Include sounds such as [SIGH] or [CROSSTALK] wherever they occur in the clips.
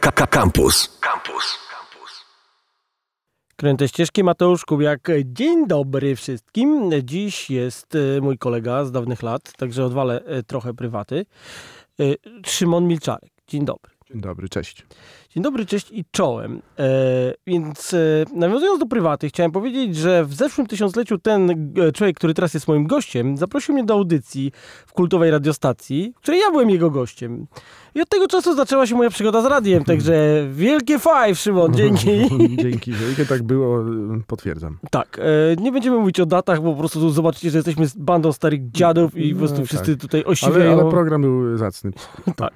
Campus. Campus. Kręte ścieżki Mateusz Kubiak. Dzień dobry wszystkim. Dziś jest e, mój kolega z dawnych lat, także odwalę e, trochę prywaty. E, Szymon Milczarek. Dzień dobry. Dzień dobry, cześć. Dzień dobry, cześć i czołem. E, więc e, nawiązując do prywaty, chciałem powiedzieć, że w zeszłym tysiącleciu ten e, człowiek, który teraz jest moim gościem, zaprosił mnie do audycji w kultowej radiostacji, w której ja byłem jego gościem. I od tego czasu zaczęła się moja przygoda z radiem, także wielkie five, Szymon, [LAUGHS] dzięki. Dzięki wielkie, tak było, potwierdzam. Tak, e, nie będziemy mówić o datach, bo po prostu tu zobaczycie, że jesteśmy bandą starych dziadów i po prostu No, wszyscy tak. tutaj Ale, osiwieją. ale program był zacny. [LAUGHS] Tak.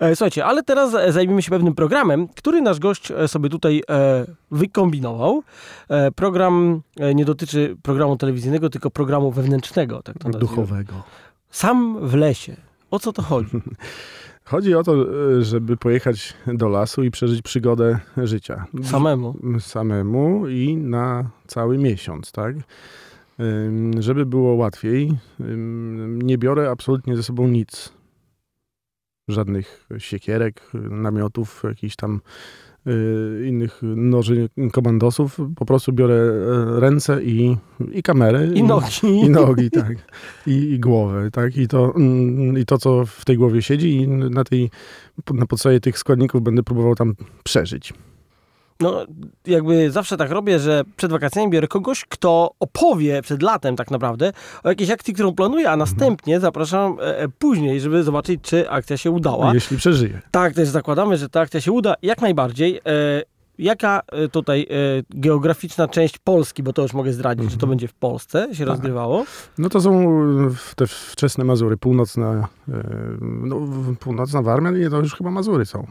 E, Słuchajcie, ale teraz e, zajmiemy się pewnym programem, który nasz gość e, sobie tutaj e, wykombinował. E, Program nie dotyczy programu telewizyjnego, tylko programu wewnętrznego, tak to. Duchowego. Sam w lesie. O co to chodzi? [LAUGHS] Chodzi o to, żeby pojechać do lasu i przeżyć przygodę życia. Samemu. Samemu i na cały miesiąc, tak? Żeby było łatwiej, nie biorę absolutnie ze sobą nic. Żadnych siekierek, namiotów, jakichś tam y, innych noży komandosów. Po prostu biorę e, ręce i, i kamerę. I nogi. I nogi, tak. I, I głowę, tak. I to, mm, I to, co w tej głowie siedzi i na tej, na podstawie tych składników będę próbował tam przeżyć. No, jakby zawsze tak robię, że przed wakacjami biorę kogoś, kto opowie przed latem tak naprawdę o jakiejś akcji, którą planuje, a następnie zapraszam e, e, później, żeby zobaczyć, czy akcja się udała. Jeśli przeżyję. Tak, też zakładamy, że ta akcja się uda jak najbardziej. E, jaka e, tutaj e, geograficzna część Polski, bo to już mogę zdradzić, że to będzie w Polsce się rozgrywało? No to są te wczesne Mazury, północna, e, no, północna Warmia, nie, to już chyba Mazury są.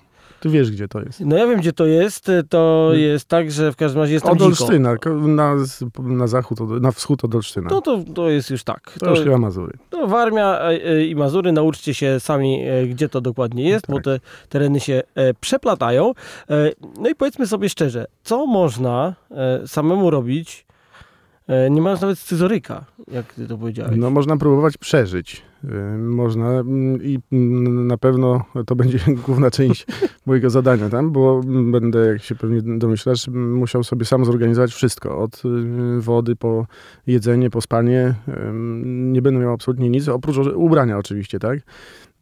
Ty wiesz, gdzie to jest. No ja wiem, gdzie to jest. To Hmm. jest tak, że w każdym razie jest tam Od. Olsztyna, na, na zachód, na wschód od Olsztyna. No to, to jest już tak. to już chyba Mazury. To Warmia e, e, i Mazury, nauczcie się sami, e, gdzie to dokładnie jest, bo Tak. te tereny się przeplatają. No i powiedzmy sobie szczerze, co można samemu robić, nie mając nawet scyzoryka, jak ty to powiedziałeś. No można próbować przeżyć. Y, Można mm, i mm, na pewno to będzie [LAUGHS] główna część [LAUGHS] mojego zadania tam, bo mm, będę, jak się pewnie domyślasz, musiał sobie sam zorganizować wszystko. Od y, wody po jedzenie, po spanie. Nie będę miał absolutnie nic, oprócz ubrania oczywiście, tak?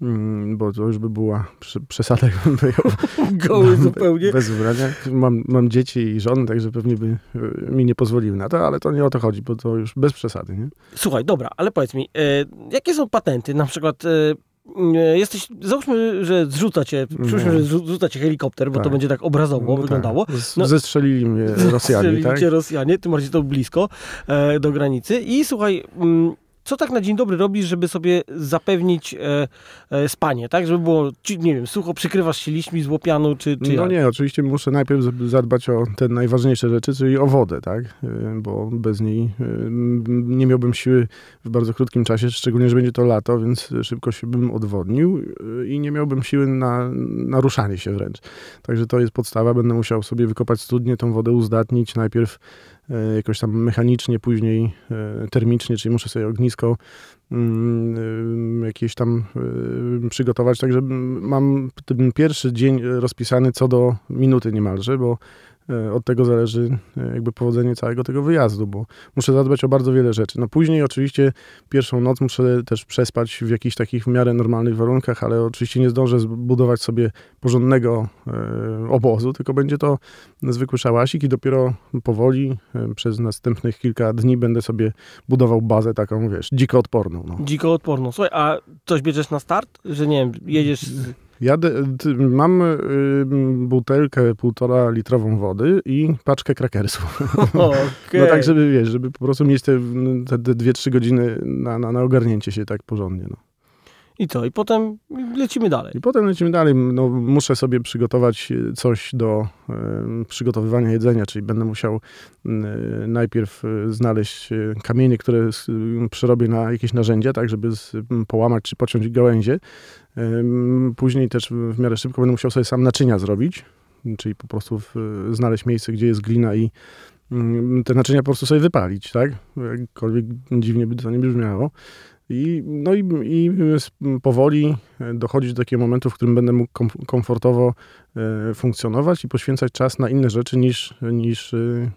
Mm, Bo to już by była prze- przesada, [LAUGHS] jakbym wyjął Goły zupełnie. bez ubrania. Mam, mam dzieci i żonę, także pewnie by y, mi nie pozwoliły na to, ale to nie o to chodzi, bo to już bez przesady, nie? Słuchaj, dobra, ale powiedz mi, e, jakie są patenty? Na przykład e, jesteś, załóżmy, że zrzuca cię, przypuśćmy, No. że zrzu- zrzuca cię helikopter, bo to Tak. będzie tak obrazowo No wyglądało. Tak. Z- No- Zestrzelili mnie [LAUGHS] Rosjanie, tak? Rosjanie, tym bardziej to blisko e, do granicy. I słuchaj, mm, co tak na dzień dobry robisz, żeby sobie zapewnić e, e, spanie, tak? Żeby było, nie wiem, sucho przykrywasz się liśćmi z łopianu, czy, czy No jak? nie, oczywiście muszę najpierw zadbać o te najważniejsze rzeczy, czyli o wodę, tak? Y, Bo bez niej y, nie miałbym siły w bardzo krótkim czasie, szczególnie, że będzie to lato, więc szybko się bym odwodnił y, i nie miałbym siły na, na ruszanie się wręcz. Także to jest podstawa. Będę musiał sobie wykopać studnię, tą wodę uzdatnić najpierw jakoś tam mechanicznie, później y, termicznie, czyli muszę sobie ognisko mm, y, jakieś tam przygotować. Także mm, mam ten pierwszy dzień rozpisany co do minuty niemalże, bo e, od tego zależy e, jakby powodzenie całego tego wyjazdu, bo muszę zadbać o bardzo wiele rzeczy. No później oczywiście pierwszą noc muszę też przespać w jakichś takich w miarę normalnych warunkach, ale oczywiście nie zdążę zbudować sobie porządnego e, obozu, tylko będzie to zwykły szałasik i dopiero powoli e, przez następnych kilka dni będę sobie budował bazę taką, wiesz, dziko odporną. No. Dziko odporną. Słuchaj, a coś bierzesz na start? Że nie wiem, jedziesz... Z... Jadę, ty, mam y, butelkę półtora litrową wody i paczkę krakersów. [LAUGHS] Okej. No tak, żeby wiesz, żeby po prostu mieć te, te, te dwie, trzy godziny na, na, na ogarnięcie się tak porządnie. No. I co? I potem lecimy dalej. I potem lecimy dalej. No, muszę sobie przygotować e, coś do e, przygotowywania jedzenia, czyli będę musiał e, najpierw znaleźć kamienie, które s- przerobię na jakieś narzędzia, tak, żeby z, połamać czy pociąć gałęzie. Później też w miarę szybko będę musiał sobie sam naczynia zrobić, czyli po prostu w, znaleźć miejsce, gdzie jest glina i te naczynia po prostu sobie wypalić, tak? Jakkolwiek dziwnie by to nie brzmiało. I, no i, i powoli dochodzić do takiego momentu, w którym będę mógł kom, komfortowo e, funkcjonować i poświęcać czas na inne rzeczy niż, niż e,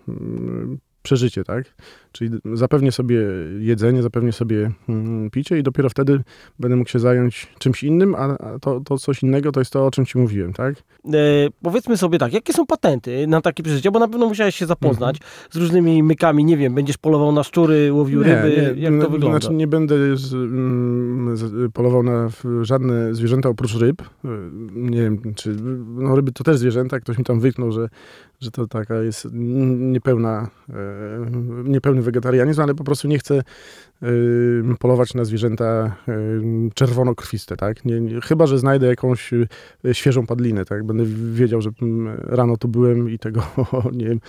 przeżycie, tak? Czyli zapewnię sobie jedzenie, zapewnię sobie mm, picie i dopiero wtedy będę mógł się zająć czymś innym, a to, to coś innego to jest to, o czym ci mówiłem, tak? E, powiedzmy sobie tak, jakie są patenty na takie przeżycie? Bo na pewno musiałeś się zapoznać mhm. z różnymi mykami, nie wiem, będziesz polował na szczury, łowił nie, ryby, nie, jak to wygląda? Znaczy nie będę z, mm, z, polował na żadne zwierzęta oprócz ryb. E, nie wiem, czy no ryby to też zwierzęta, ktoś mi tam wyknął, że, że to taka jest niepełna, e, niepełny wegetarianizm, ale po prostu nie chcę polować na zwierzęta czerwonokrwiste, tak? Nie, nie, chyba, że znajdę jakąś y, świeżą padlinę, tak? Będę wiedział, że rano tu byłem i tego, [LAUGHS] nie wiem,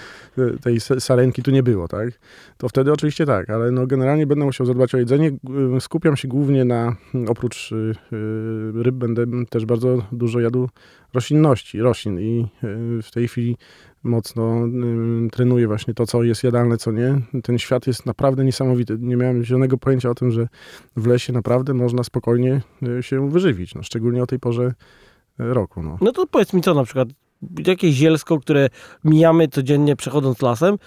tej sarenki tu nie było, tak? To wtedy oczywiście tak, ale no generalnie będę musiał zadbać o jedzenie. Skupiam się głównie na, oprócz y, y, ryb, będę też bardzo dużo jadł roślinności, roślin i w tej chwili mocno y, trenuję właśnie to, co jest jadalne, co nie. Ten świat jest naprawdę niesamowity. Nie miałem zielonego pojęcia o tym, że w lesie naprawdę można spokojnie y, się wyżywić, no, szczególnie o tej porze y, roku. No. no to powiedz mi co na przykład, jakieś zielsko, które mijamy codziennie przechodząc lasem,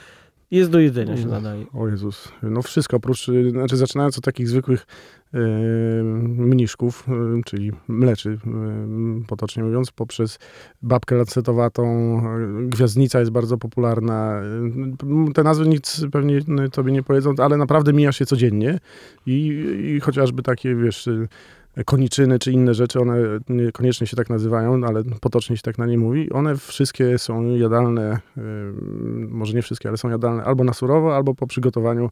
jest do jedzenia się nadaje. O Jezus. No wszystko, oprócz, znaczy zaczynając od takich zwykłych mniszków, yy, czyli mleczy, yy, potocznie mówiąc, poprzez babkę lancetowatą, gwiazdnica jest bardzo popularna. Te nazwy nic pewnie tobie nie powiedzą, ale naprawdę mija się codziennie i, i chociażby takie, wiesz koniczyny czy inne rzeczy, one niekoniecznie się tak nazywają, ale potocznie się tak na nie mówi. One wszystkie są jadalne, może nie wszystkie, ale są jadalne albo na surowo, albo po przygotowaniu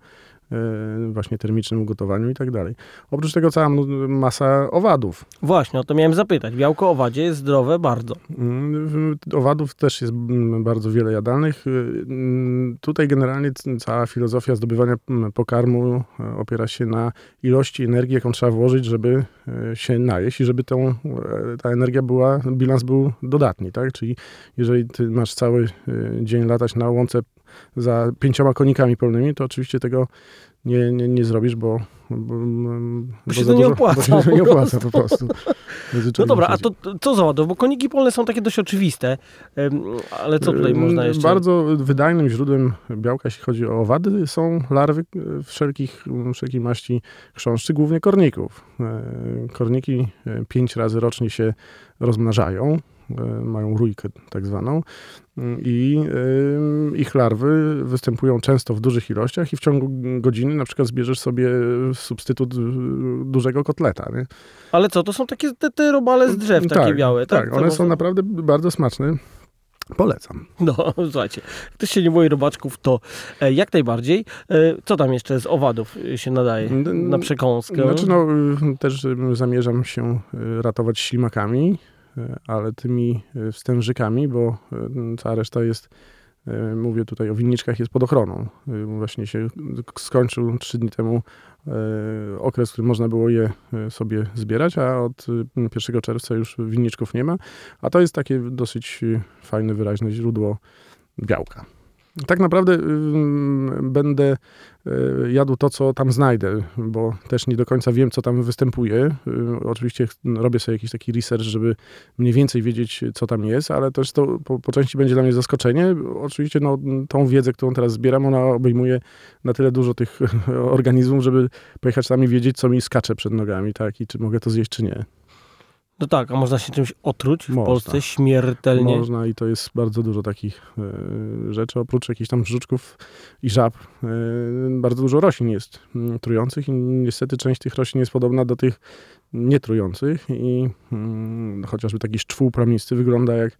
właśnie termicznym ugotowaniu i tak dalej. Oprócz tego cała masa owadów. Właśnie, o to miałem zapytać. Białko owadzie jest zdrowe bardzo. Mm, owadów też jest mm, bardzo wiele jadalnych. Y, mm, tutaj generalnie cała filozofia zdobywania pokarmu e, opiera się na ilości energii, jaką trzeba włożyć, żeby się najeść i żeby tą, ta energia była, bilans był dodatni, tak? Czyli jeżeli ty masz cały dzień latać na łące za pięcioma konikami pełnymi, to oczywiście tego nie, nie, nie zrobisz, bo, bo, bo się to nie opłaca. Bo się nie opłaca po prostu. [LAUGHS] No dobra, a to co za ładów? Bo koniki polne są takie dość oczywiste, ale co tutaj można jeszcze... Bardzo wydajnym źródłem białka, jeśli chodzi o owady, są larwy wszelkich, wszelkiej maści chrząszczy, głównie korników. E, korniki e, pięć razy rocznie się rozmnażają. E, mają rójkę tak zwaną i ich larwy występują często w dużych ilościach i w ciągu godziny na przykład zbierzesz sobie substytut dużego kotleta. Nie? Ale co, to są takie te, te robale z drzew, takie tak, białe, tak? Tak, one są naprawdę bardzo smaczne. Polecam. No, [LAUGHS] słuchajcie, ktoś się nie boi robaczków, to e, jak najbardziej. E, co tam jeszcze z owadów się nadaje na przekąskę? Znaczy, no, też zamierzam się ratować ślimakami. E, ale tymi e, wstężykami, bo e, cała reszta jest, mówię tutaj o winniczkach, jest pod ochroną. Właśnie się skończył trzy dni temu okres, w którym można było je sobie zbierać, a od 1 czerwca już winniczków nie ma. A to jest takie dosyć fajne, wyraźne źródło białka. Tak naprawdę y, będę y, jadł to, co tam znajdę, bo też nie do końca wiem, co tam występuje. Y, oczywiście robię sobie jakiś taki research, żeby mniej więcej wiedzieć, co tam jest, ale też to po, po części będzie dla mnie zaskoczenie. Oczywiście no, tą wiedzę, którą teraz zbieram, ona obejmuje na tyle dużo tych [LAUGHS] organizmów, żeby pojechać tam i wiedzieć, co mi skacze przed nogami, tak, i czy mogę to zjeść, czy nie. No tak, a można się czymś otruć w można. Polsce śmiertelnie? Można i to jest bardzo dużo takich y, rzeczy. Oprócz jakichś tam żuczków i żab, y, bardzo dużo roślin jest y, trujących i niestety część tych roślin jest podobna do tych nietrujących i mm, chociażby taki szczwół plamisty wygląda jak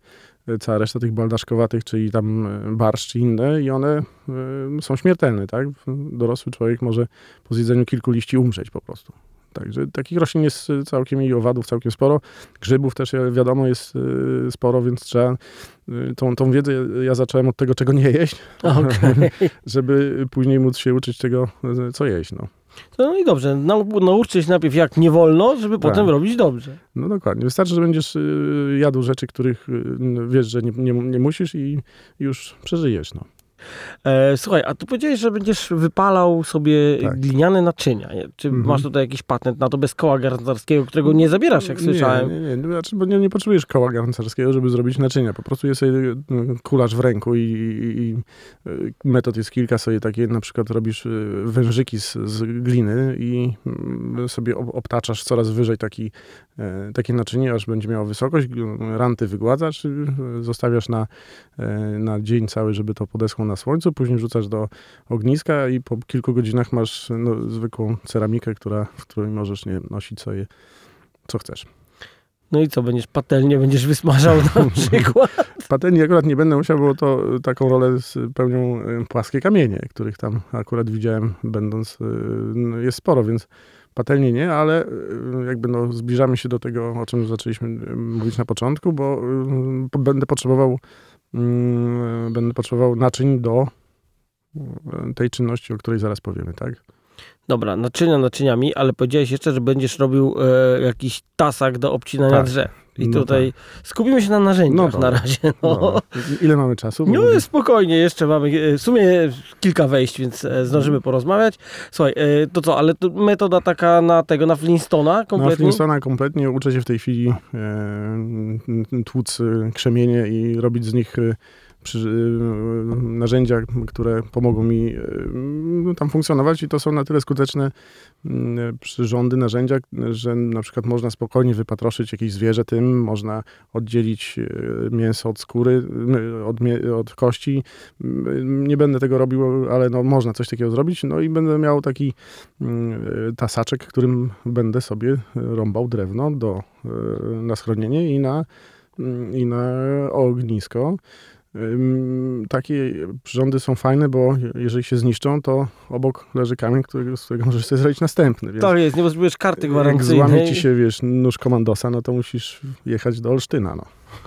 cała reszta tych baldaszkowatych, czyli tam barszcz czy inne i one są śmiertelne, tak? Dorosły człowiek może po zjedzeniu kilku liści umrzeć po prostu. Także takich roślin jest całkiem i owadów całkiem sporo. Grzybów też wiadomo jest y, sporo, więc trzeba y, tą, tą wiedzę ja zacząłem od tego, czego nie jeść, [LAUGHS] okay. [LAUGHS] żeby później móc się uczyć tego, co jeść. No. No i dobrze, nauczcie się najpierw jak nie wolno, żeby tak. potem robić dobrze. No dokładnie. Wystarczy, że będziesz y, jadł rzeczy, których wiesz, że nie, nie, nie musisz i już przeżyjesz. No. E, słuchaj, a tu powiedziałeś, że będziesz wypalał sobie Tak. gliniane naczynia. nie? Czy Mhm. masz tutaj jakiś patent na to bez koła garncarskiego, którego nie zabierasz, jak słyszałem? Nie, nie, nie. Znaczy, bo nie, nie potrzebujesz koła garncarskiego, żeby zrobić naczynia. Po prostu jest sobie mm, kulasz w ręku i, i, i metod jest kilka. Sobie takie, na przykład robisz y, wężyki z, z gliny i mm, sobie ob- obtaczasz coraz wyżej taki, e, takie naczynie, aż będzie miało wysokość. Ranty wygładzasz, zostawiasz na, e, na dzień cały, żeby to podeschło na słońcu. Później wrzucasz do ogniska i po kilku godzinach masz no, zwykłą ceramikę, która, w której możesz nie wiem, nosić sobie co chcesz. No i co, będziesz patelnię, będziesz wysmażał na [LAUGHS] przykład? Patelni akurat nie będę musiał, bo to y, taką rolę pełnią y, płaskie kamienie, których tam akurat widziałem będąc, y, no, jest sporo, więc patelni nie, ale jakby no zbliżamy się do tego, o czym zaczęliśmy mówić na początku, bo będę potrzebował będę potrzebował naczyń do y, tej czynności, o której zaraz powiemy, tak? Dobra, naczynia naczyniami, ale powiedziałeś jeszcze, że będziesz robił e, jakiś tasak do obcinania Tak. drzew. I No tutaj skupimy się na narzędziach No na razie. No. No. Ile mamy czasu? No spokojnie, jeszcze mamy e, w sumie kilka wejść, więc e, zdążymy porozmawiać. Słuchaj, e, to co, ale to metoda taka na tego, na Flintstona Na kompletnie? Flintstona kompletnie uczę się w tej chwili e, tłuc krzemienie i robić z nich e, narzędzia, które pomogą mi e, no, tam funkcjonować i to są na tyle skuteczne mm, przyrządy, narzędzia, że na przykład można spokojnie wypatroszyć jakieś zwierzę tym, można oddzielić mięso od skóry, od, od kości. M, Nie będę tego robił, ale no, można coś takiego zrobić. No i będę miał taki mm, tasaczek, którym będę sobie rąbał drewno do, na schronienie i na, mm, i na ognisko. Takie przyrządy są fajne, bo jeżeli się zniszczą, to obok leży kamień, który, z którego możesz sobie zrobić następny. Więc Tak jest, nie potrzebujesz karty jak złamie gwarancyjnej. ci się, wiesz, nóż komandosa, no to musisz jechać do Olsztyna, no.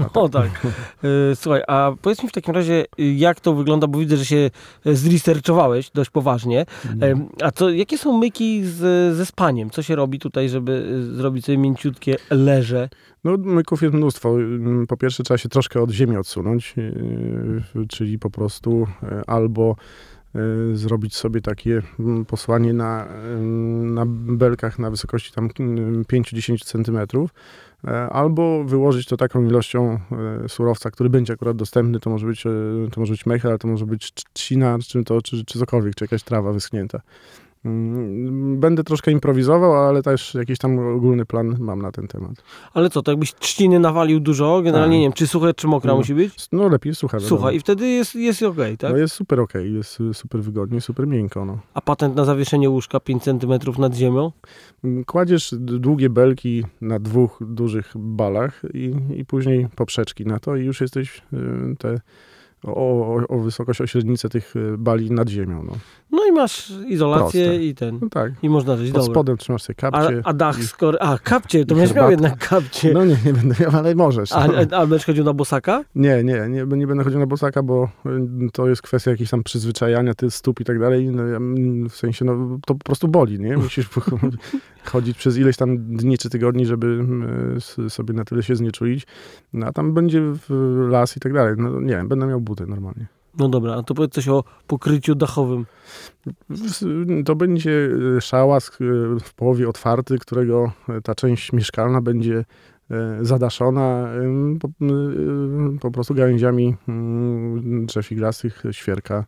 [LAUGHS] O tak. E, Słuchaj, a powiedz mi w takim razie, jak to wygląda, bo widzę, że się e, zresearchowałeś dość poważnie. Mhm. E, A co, jakie są myki z, ze spaniem? Co się robi tutaj, żeby y, zrobić sobie mięciutkie leże? No, myków jest mnóstwo. Ym, Po pierwsze, trzeba się troszkę od ziemi odsunąć, czyli po prostu albo zrobić sobie takie mm, posłanie na, ym, na belkach na wysokości tam ym, 5-10 centymetrów, e, albo wyłożyć to taką ilością e, surowca, który będzie akurat dostępny. To może być, e, to może być mech, ale to może być trz- trzcina, czy, to, czy, czy cokolwiek, czy jakaś trawa wyschnięta. Mm, Będę troszkę improwizował, ale też jakiś tam ogólny plan mam na ten temat. Ale co, to jakbyś trzciny nawalił dużo, generalnie Tak. nie wiem, czy suche, czy mokra No. musi być? No lepiej słucha. Słuchaj, i wtedy jest, jest okej, tak? No jest super okej, jest y, super wygodnie, super miękko. No. A patent na zawieszenie łóżka 5 cm nad ziemią? Mm, Kładziesz długie belki na dwóch dużych balach i, i później poprzeczki na to i już jesteś y, te o, o, wysokość, o średnicę tych y, bali nad ziemią. No, No i masz izolację Proste. i ten. no tak. I można żyć, Pod dobra. spodem trzymasz sobie A, kapcie. a dach i- skoro... A, kapcie, to będziesz miał jednak kapcie. No nie, nie będę miał, ale możesz. A, no. a, a będziesz chodził na bosaka? Nie, nie, nie, nie będę chodził na bosaka, bo y, to jest kwestia jakichś tam przyzwyczajania ty stóp i tak dalej. No, mm, w sensie, no to po prostu boli, nie? [LAUGHS] Musisz chodzić przez ileś tam dni czy tygodni, żeby mm, sobie na tyle się znieczulić. No, a tam będzie las i tak dalej. No nie wiem, będę miał buty normalnie. No dobra, a to powiedz coś o pokryciu dachowym. To będzie y, szałas y, w połowie otwarty, którego y, ta część mieszkalna będzie zadaszona po, po prostu gałęziami mm, drzew iglastych, świerka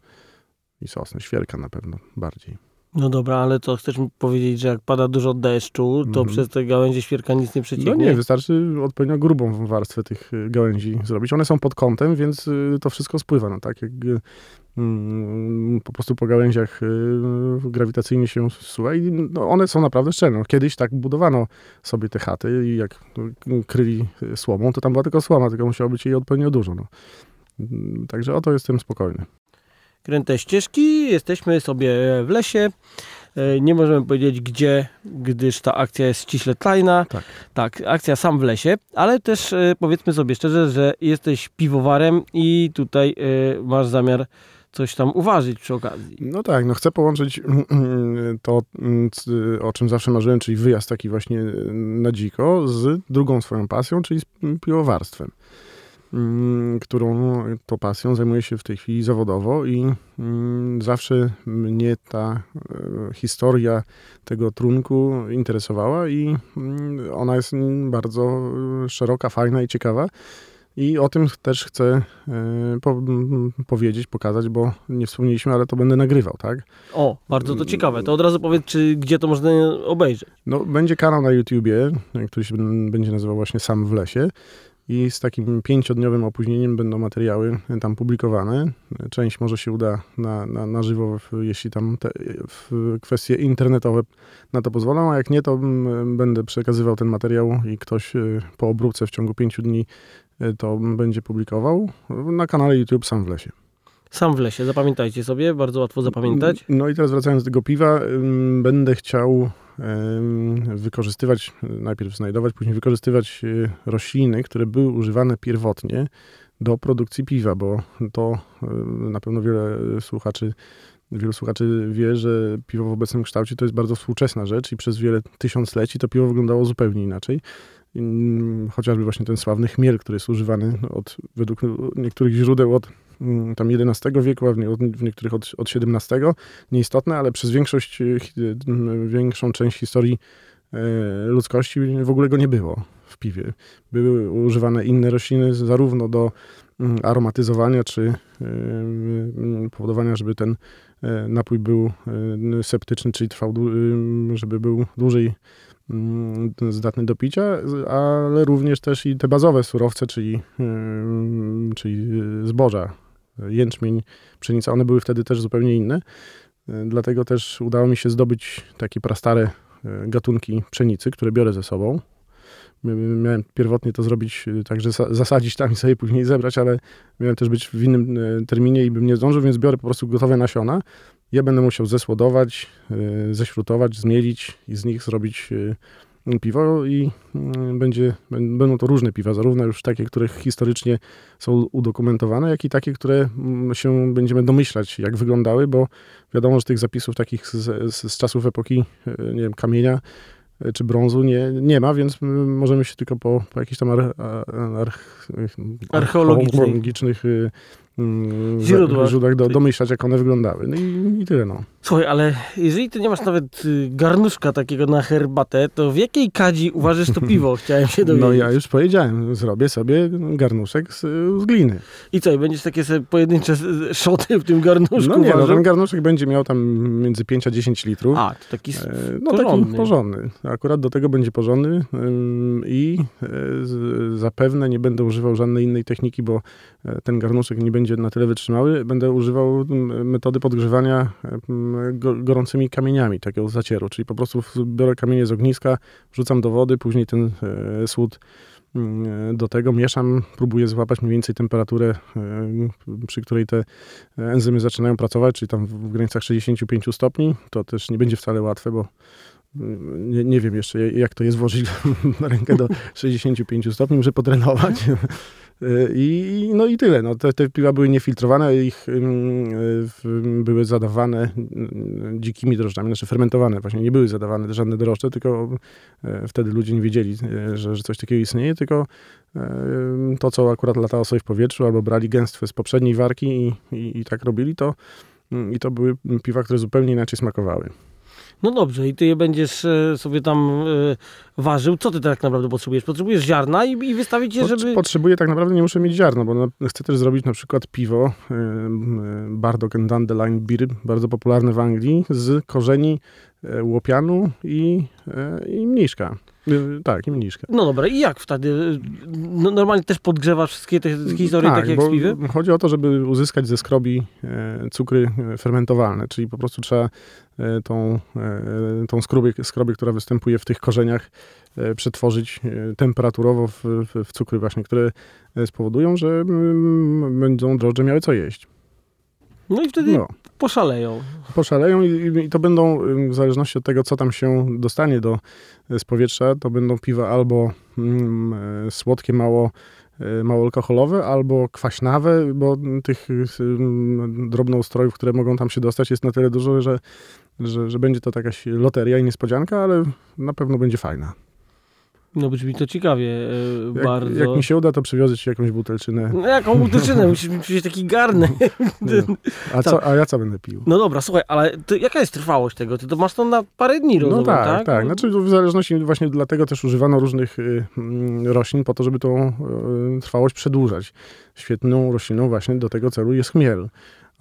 i sosny. Świerka na pewno bardziej. No dobra, ale co, chcesz mi powiedzieć, że jak pada dużo deszczu, to Mhm. przez te gałęzie świerka nic nie No przecieknie? nie, wystarczy odpowiednio grubą warstwę tych y, gałęzi zrobić. One są pod kątem, więc y, to wszystko spływa. No tak jak y, mm, po prostu po gałęziach grawitacyjnie się zsuwa i no, one są naprawdę szczelne. No, Kiedyś tak budowano sobie te chaty i jak y, kryli słomą, to tam była tylko słoma, tylko musiało być jej odpowiednio dużo. No. Mm, Także o to jestem spokojny. Kręte ścieżki, jesteśmy sobie w lesie. E, Nie możemy powiedzieć gdzie, gdyż ta akcja jest ściśle tajna. Tak. Tak, akcja sam w lesie, ale też e, powiedzmy sobie szczerze, że jesteś piwowarem i tutaj e, masz zamiar coś tam uważać przy okazji. No tak, no chcę połączyć to, mm, c- o czym zawsze marzyłem, czyli wyjazd taki właśnie na dziko, z drugą swoją pasją, czyli z piłowarstwem. Mm, którą to pasją zajmuję się w tej chwili zawodowo i mm, zawsze mnie ta e, historia tego trunku interesowała i mm, ona jest bardzo szeroka, fajna i ciekawa. I o tym też chcę e, po, powiedzieć, pokazać, bo nie wspomnieliśmy, ale to będę nagrywał, tak? O, bardzo to ciekawe. To od razu powiedz, czy, gdzie to można obejrzeć. No, będzie kanał na YouTubie, który się będzie nazywał właśnie Sam w lesie. I z takim pięciodniowym opóźnieniem będą materiały tam publikowane. Część może się uda na, na, na żywo, jeśli tam te kwestie internetowe na to pozwolą, a jak nie, to będę przekazywał ten materiał i ktoś e, po obróbce w ciągu pięciu dni E, to będzie publikował na kanale YouTube Sam w Lesie. Sam w lesie, zapamiętajcie sobie, bardzo łatwo zapamiętać. No i teraz wracając do tego piwa, będę chciał wykorzystywać, najpierw znajdować, później wykorzystywać e, rośliny, które były używane pierwotnie do produkcji piwa, bo to na pewno wiele słuchaczy, wielu słuchaczy wie, że piwo w obecnym kształcie to jest bardzo współczesna rzecz i przez wiele tysiącleci to piwo wyglądało zupełnie inaczej chociażby właśnie ten sławny chmiel, który jest używany od, według niektórych źródeł od tam XI wieku, a w niektórych od, od XVII, nieistotne, ale przez większość, e, większą część historii e, ludzkości w ogóle go nie było w piwie. Były używane inne rośliny zarówno do mm, aromatyzowania, czy e, mm, powodowania, żeby ten napój był septyczny, czyli trwał, żeby był dłużej Mm, zdatny do picia, ale również też i te bazowe surowce, czyli, czyli zboża, jęczmień, pszenica, one były wtedy też zupełnie inne. Dlatego też udało mi się zdobyć takie prastare e, gatunki pszenicy, które biorę ze sobą. Miałem pierwotnie to zrobić e, tak, że zasadzić tam i sobie później zebrać, ale miałem też być w innym e, terminie i bym nie zdążył, więc biorę po prostu gotowe nasiona ja będę musiał zesłodować, ześrutować, zmielić i z nich zrobić piwo i y, będzie, będą to różne piwa, zarówno już takie, które historycznie są udokumentowane, jak i takie, które mm, się będziemy domyślać, jak wyglądały, bo wiadomo, że tych zapisów takich z, z, czasów epoki, nie wiem, kamienia czy brązu nie, nie ma, więc możemy się tylko po, po jakichś tam ar, ar, archeologicznych Mm, źródłach, źródłach do, domyślać, jak one wyglądały. No i, i tyle, no. Słuchaj, ale jeżeli ty nie masz nawet y, garnuszka takiego na herbatę, to w jakiej kadzi uważasz to piwo? [LAUGHS] Chciałem się dowiedzieć. No ja już powiedziałem, zrobię sobie garnuszek z, z gliny. I co, i będziesz takie sobie pojedyncze szoty w tym garnuszku No nie, no, ten garnuszek będzie miał tam między 5 a 10 litrów. A, to taki e, No porządny. taki porządny. Akurat do tego będzie porządny i e, zapewne nie będę używał żadnej innej techniki, bo e, ten garnuszek nie będzie będzie na tyle wytrzymały, będę używał metody podgrzewania gorącymi kamieniami takiego zacieru, czyli po prostu biorę kamienie z ogniska, wrzucam do wody, później ten e, słód mm, do tego mieszam, próbuję złapać mniej więcej temperaturę, e, przy której te enzymy zaczynają pracować, czyli tam w granicach 65 stopni. To też nie będzie wcale łatwe, bo nie, nie wiem jeszcze, jak to jest włożyć [LAUGHS] rękę do 65 stopni, muszę potrenować. [LAUGHS] I, no i tyle. No, te, te piwa były niefiltrowane, ich były zadawane dzikimi drożdżami, znaczy fermentowane. Właśnie nie były zadawane żadne drożdże, tylko e, wtedy ludzie nie wiedzieli, e, że, że coś takiego istnieje, tylko to, co akurat latało sobie w powietrzu, albo brali gęstwę z poprzedniej warki i, i, i tak robili, to i to były piwa, które zupełnie inaczej smakowały. No dobrze, i ty je będziesz e, sobie tam y, ważył. Co ty tak naprawdę potrzebujesz? Potrzebujesz ziarna i, i wystawić je, żeby... Potrzebuję tak naprawdę, nie muszę mieć ziarna, bo chcę też zrobić na przykład piwo y, Bardok and Dandelion Beer, bardzo popularne w Anglii, z korzeni łopianu i, i mniszka. Tak, i mniszka. No dobra, i jak wtedy? No, normalnie też podgrzewasz wszystkie te historie, tak, takie jak z? Chodzi o to, żeby uzyskać ze skrobi e, cukry fermentowalne, czyli po prostu trzeba e, tą, e, tą skrobię, skrobię, która występuje w tych korzeniach, przetworzyć temperaturowo w, w, w cukry właśnie, które spowodują, że mm, będą drożdże miały co jeść. No i wtedy no. poszaleją. Poszaleją i, i, to będą, w zależności od tego, co tam się dostanie do, z powietrza, to będą piwa albo mm, e, słodkie, mało, e, mało alkoholowe, albo kwaśnawe, bo tych mm, drobnoustrojów, które mogą tam się dostać jest na tyle dużo, że, że, że będzie to jakaś loteria i niespodzianka, ale na pewno będzie fajna. No brzmi to ciekawie e, Jak, bardzo. jak mi się uda, to przywiozę ci jakąś butelczynę. No jaką butyczynę? Musisz mi przywieźć taki garnek. A, co, a ja co będę pił? No dobra, słuchaj, ale ty, jaka jest trwałość tego? Ty to masz to na parę dni, rozumiem, No tak, tak? tak. Znaczy w zależności właśnie dlatego też używano różnych y, mm, roślin po to, żeby tą y, trwałość przedłużać. Świetną rośliną właśnie do tego celu jest chmiel.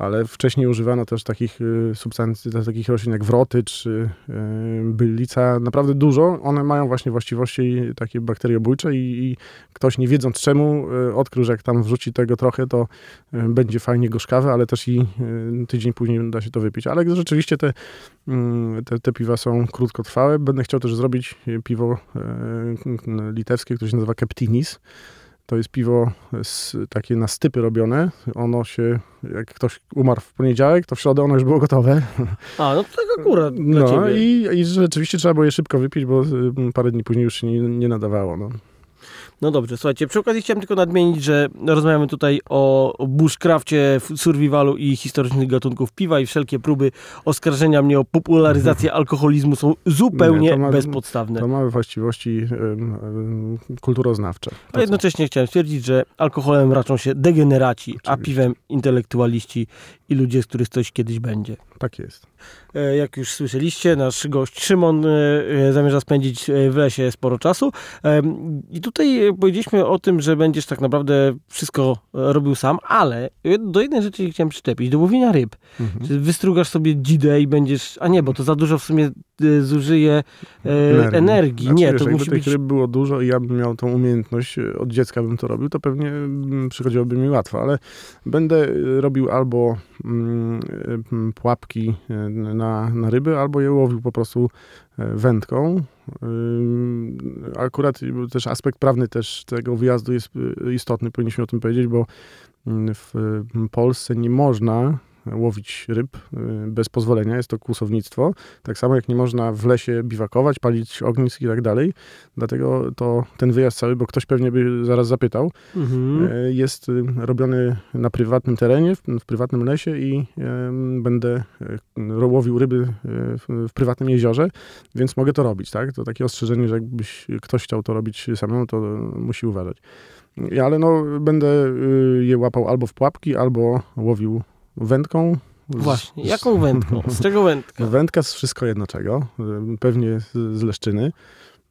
Ale wcześniej używano też takich y, substancji, takich roślin jak wroty czy y, byllica, naprawdę dużo. One mają właśnie właściwości takie bakteriobójcze i, i ktoś nie wiedząc czemu y, odkrył, że jak tam wrzuci tego trochę, to będzie fajnie gorzkawe, ale też i tydzień później da się to wypić. Ale rzeczywiście te, mm, te, te piwa są krótkotrwałe. Będę chciał też zrobić piwo litewskie, które się nazywa Keptinis. To jest piwo z, takie na stypy robione. Ono się, jak ktoś umarł w poniedziałek, to w środę ono już było gotowe. A, no to tak akurat No i, i rzeczywiście trzeba było je szybko wypić, bo y, parę dni później już się nie, nie nadawało. No. No dobrze, słuchajcie, przy okazji chciałem tylko nadmienić, że rozmawiamy tutaj o bushcrafcie, survivalu i historycznych gatunków piwa i wszelkie próby oskarżenia mnie o popularyzację alkoholizmu są zupełnie Nie, to ma- bezpodstawne. To ma właściwości kulturoznawcze. To A jednocześnie chciałem stwierdzić, że alkoholem raczą się degeneraci, a Oczywiście. piwem intelektualiści i ludzie, z których coś kiedyś będzie. Tak jest. E, Jak już słyszeliście, nasz gość Szymon e, e, zamierza spędzić w lesie sporo czasu. I tutaj powiedzieliśmy o tym, że będziesz tak naprawdę wszystko robił sam, ale do jednej rzeczy chciałem przyczepić, do łowienia ryb. Mhm. Czy wystrugasz sobie dzidę i będziesz... A nie, bo to za dużo w sumie zużyje e, energii. Znaczy, Nie, wiesz, to musi tych być... ryb było dużo i ja bym miał tą umiejętność, od dziecka bym to robił, to pewnie mm, przychodziłoby mi łatwo, ale będę robił albo pułapki y, na, na ryby, albo je łowił po prostu y, wędką. Y, Akurat y, też aspekt prawny też tego wyjazdu jest y, istotny, powinniśmy o tym powiedzieć, bo mm, w y, Polsce nie można łowić ryb y, bez pozwolenia, jest to kłusownictwo. Tak samo jak nie można w lesie biwakować, palić ognisk i tak dalej. Dlatego to ten wyjazd cały, bo ktoś pewnie by zaraz zapytał, Mhm. e, jest y, robiony na prywatnym terenie, w, w prywatnym lesie i będę łowił ryby w, w prywatnym jeziorze, więc mogę to robić, tak? To takie ostrzeżenie, że jakbyś ktoś chciał to robić samemu, to musi uważać. Ale no, będę y, je łapał albo w pułapki, albo łowił wędką. Właśnie, z- jaką wędką? Z czego wędka? Wędka z wszystko jedno czego, y, pewnie z, leszczyny.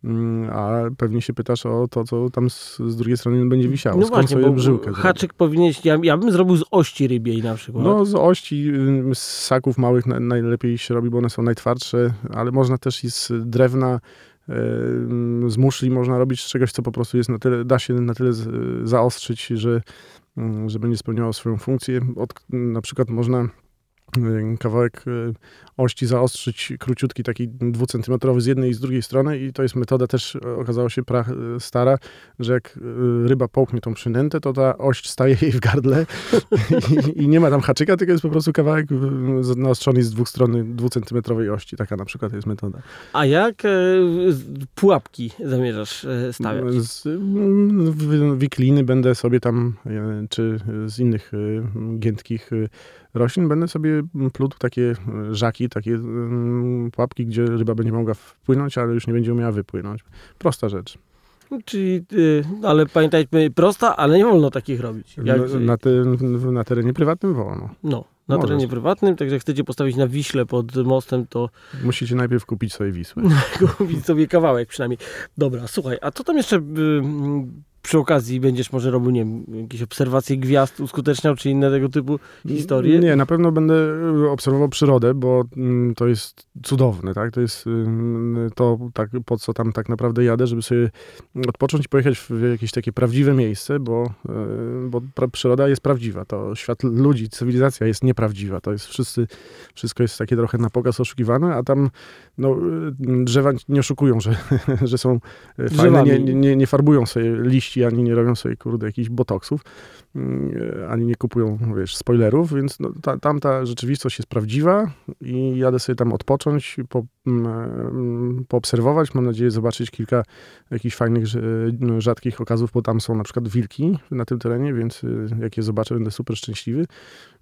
Mm, A pewnie się pytasz o to, co tam z, z drugiej strony będzie wisiało. No Skąd właśnie, zrobić? haczyk powinieneś... Ja, ja bym zrobił z ości rybiej na przykład. No z ości, y, z ssaków małych na, najlepiej się robi, bo one są najtwardsze, ale można też i z drewna, y, z muszli można robić z czegoś, co po prostu jest na tyle, da się na tyle zaostrzyć, że, że będzie spełniało swoją funkcję. Od, na przykład można kawałek y, ości zaostrzyć króciutki, taki dwucentymetrowy z jednej i z drugiej strony i to jest metoda też, e, okazało się, pra, stara, że jak y, ryba połknie tą przynętę, to ta ość staje jej w gardle i, i nie ma tam haczyka, tylko jest po prostu kawałek y, naostrzony z dwóch stron dwucentymetrowej ości. Taka na przykład jest metoda. A jak pułapki zamierzasz stawiać? Z wikliny będę sobie tam, czy z innych y, giętkich y, roślin, będę sobie plutł takie y, żaki, takie mm, pułapki, gdzie ryba będzie mogła wpłynąć, ale już nie będzie umiała wypłynąć. Prosta rzecz. Czyli, y, ale pamiętajmy, prosta, ale nie wolno takich robić. Jak, na, na, te, na terenie prywatnym wolno. no, na Możesz. terenie prywatnym, także jak chcecie postawić na Wiśle pod mostem, to Musicie najpierw kupić sobie Wisłę. [LAUGHS] kupić sobie kawałek przynajmniej. Dobra, słuchaj, a co tam jeszcze przy okazji będziesz może robił, nie wiem, jakieś obserwacje gwiazd uskuteczniał, czy inne tego typu historie? Nie, na pewno będę obserwował przyrodę, bo mm, to jest cudowne, tak? To jest ym, to, tak, po co tam tak naprawdę jadę, żeby sobie odpocząć i pojechać w jakieś takie prawdziwe miejsce, bo, y, bo przyroda jest prawdziwa. To świat ludzi, cywilizacja jest nieprawdziwa. To jest wszyscy, wszystko jest takie trochę na pokaz oszukiwane, a tam no, y, drzewa nie oszukują, że, [LAUGHS] że są y, fajne, nie, nie, nie farbują sobie liści, ani nie robią sobie, kurde, jakichś botoksów mm, ani nie kupują, wiesz, spoilerów, więc no, ta, tamta rzeczywistość jest prawdziwa i jadę sobie tam odpocząć, po, mm, poobserwować, mam nadzieję zobaczyć kilka jakichś fajnych, no, rzadkich okazów, bo tam są na przykład wilki na tym terenie, więc y, jak je zobaczę, będę super szczęśliwy.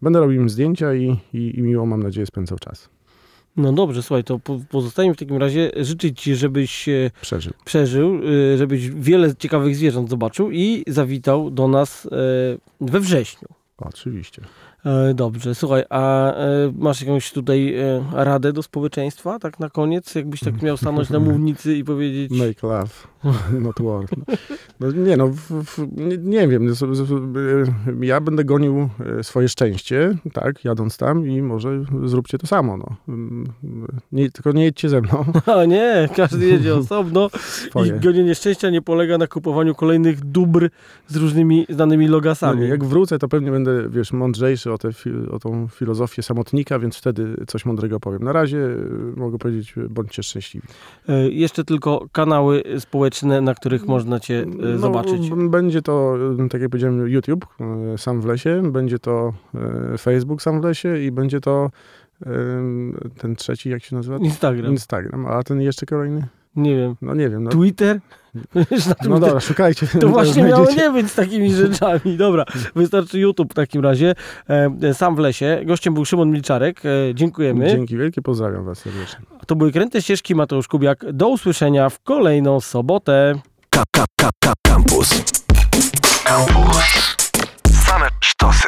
Będę robił im zdjęcia i, i, i miło, mam nadzieję, spędzał czas. No dobrze, słuchaj, to po, pozostaje mi w takim razie życzyć Ci, żebyś e, Przeżył. przeżył, e, żebyś wiele ciekawych zwierząt zobaczył i zawitał do nas e, we wrześniu. Oczywiście. E, Dobrze, słuchaj, a e, masz jakąś tutaj e, radę do społeczeństwa, tak na koniec? Jakbyś tak miał stanąć na mównicy i powiedzieć... Make love, not war. No, no nie no, w, w, nie, nie wiem. no, Ja będę gonił swoje szczęście, tak, jadąc tam i może zróbcie to samo, no. Mm, Nie, tylko nie jedźcie ze mną. [LAUGHS] A nie, każdy jedzie osobno i gonienie szczęścia nie polega na kupowaniu kolejnych dóbr z różnymi znanymi No logasami. nie, jak wrócę, to pewnie będę, wiesz, mądrzejszy o, fi- o tą filozofię samotnika, więc wtedy coś mądrego powiem. Na razie y, mogę powiedzieć, y, bądźcie szczęśliwi. E, Jeszcze tylko kanały społeczne, na których można Cię e, No, zobaczyć. Będzie to, y, tak jak powiedziałem, YouTube, sam w lesie, będzie to Facebook, sam w lesie i będzie to ten trzeci, jak się nazywa? Instagram. Instagram. A ten jeszcze kolejny? Nie wiem. No nie wiem. No, Twitter? No dobra, szukajcie. To właśnie miało nie być z takimi rzeczami. Dobra, wystarczy YouTube w takim razie. E, Sam w lesie. Gościem był Szymon Milczarek. E, Dziękujemy. Dzięki wielkie, pozdrawiam was serdecznie. To były Kręte Ścieżki, Mateusz Kubiak. Do usłyszenia w kolejną sobotę. Ka- ka- ka- ka- Campus. Campus. Same sztosy.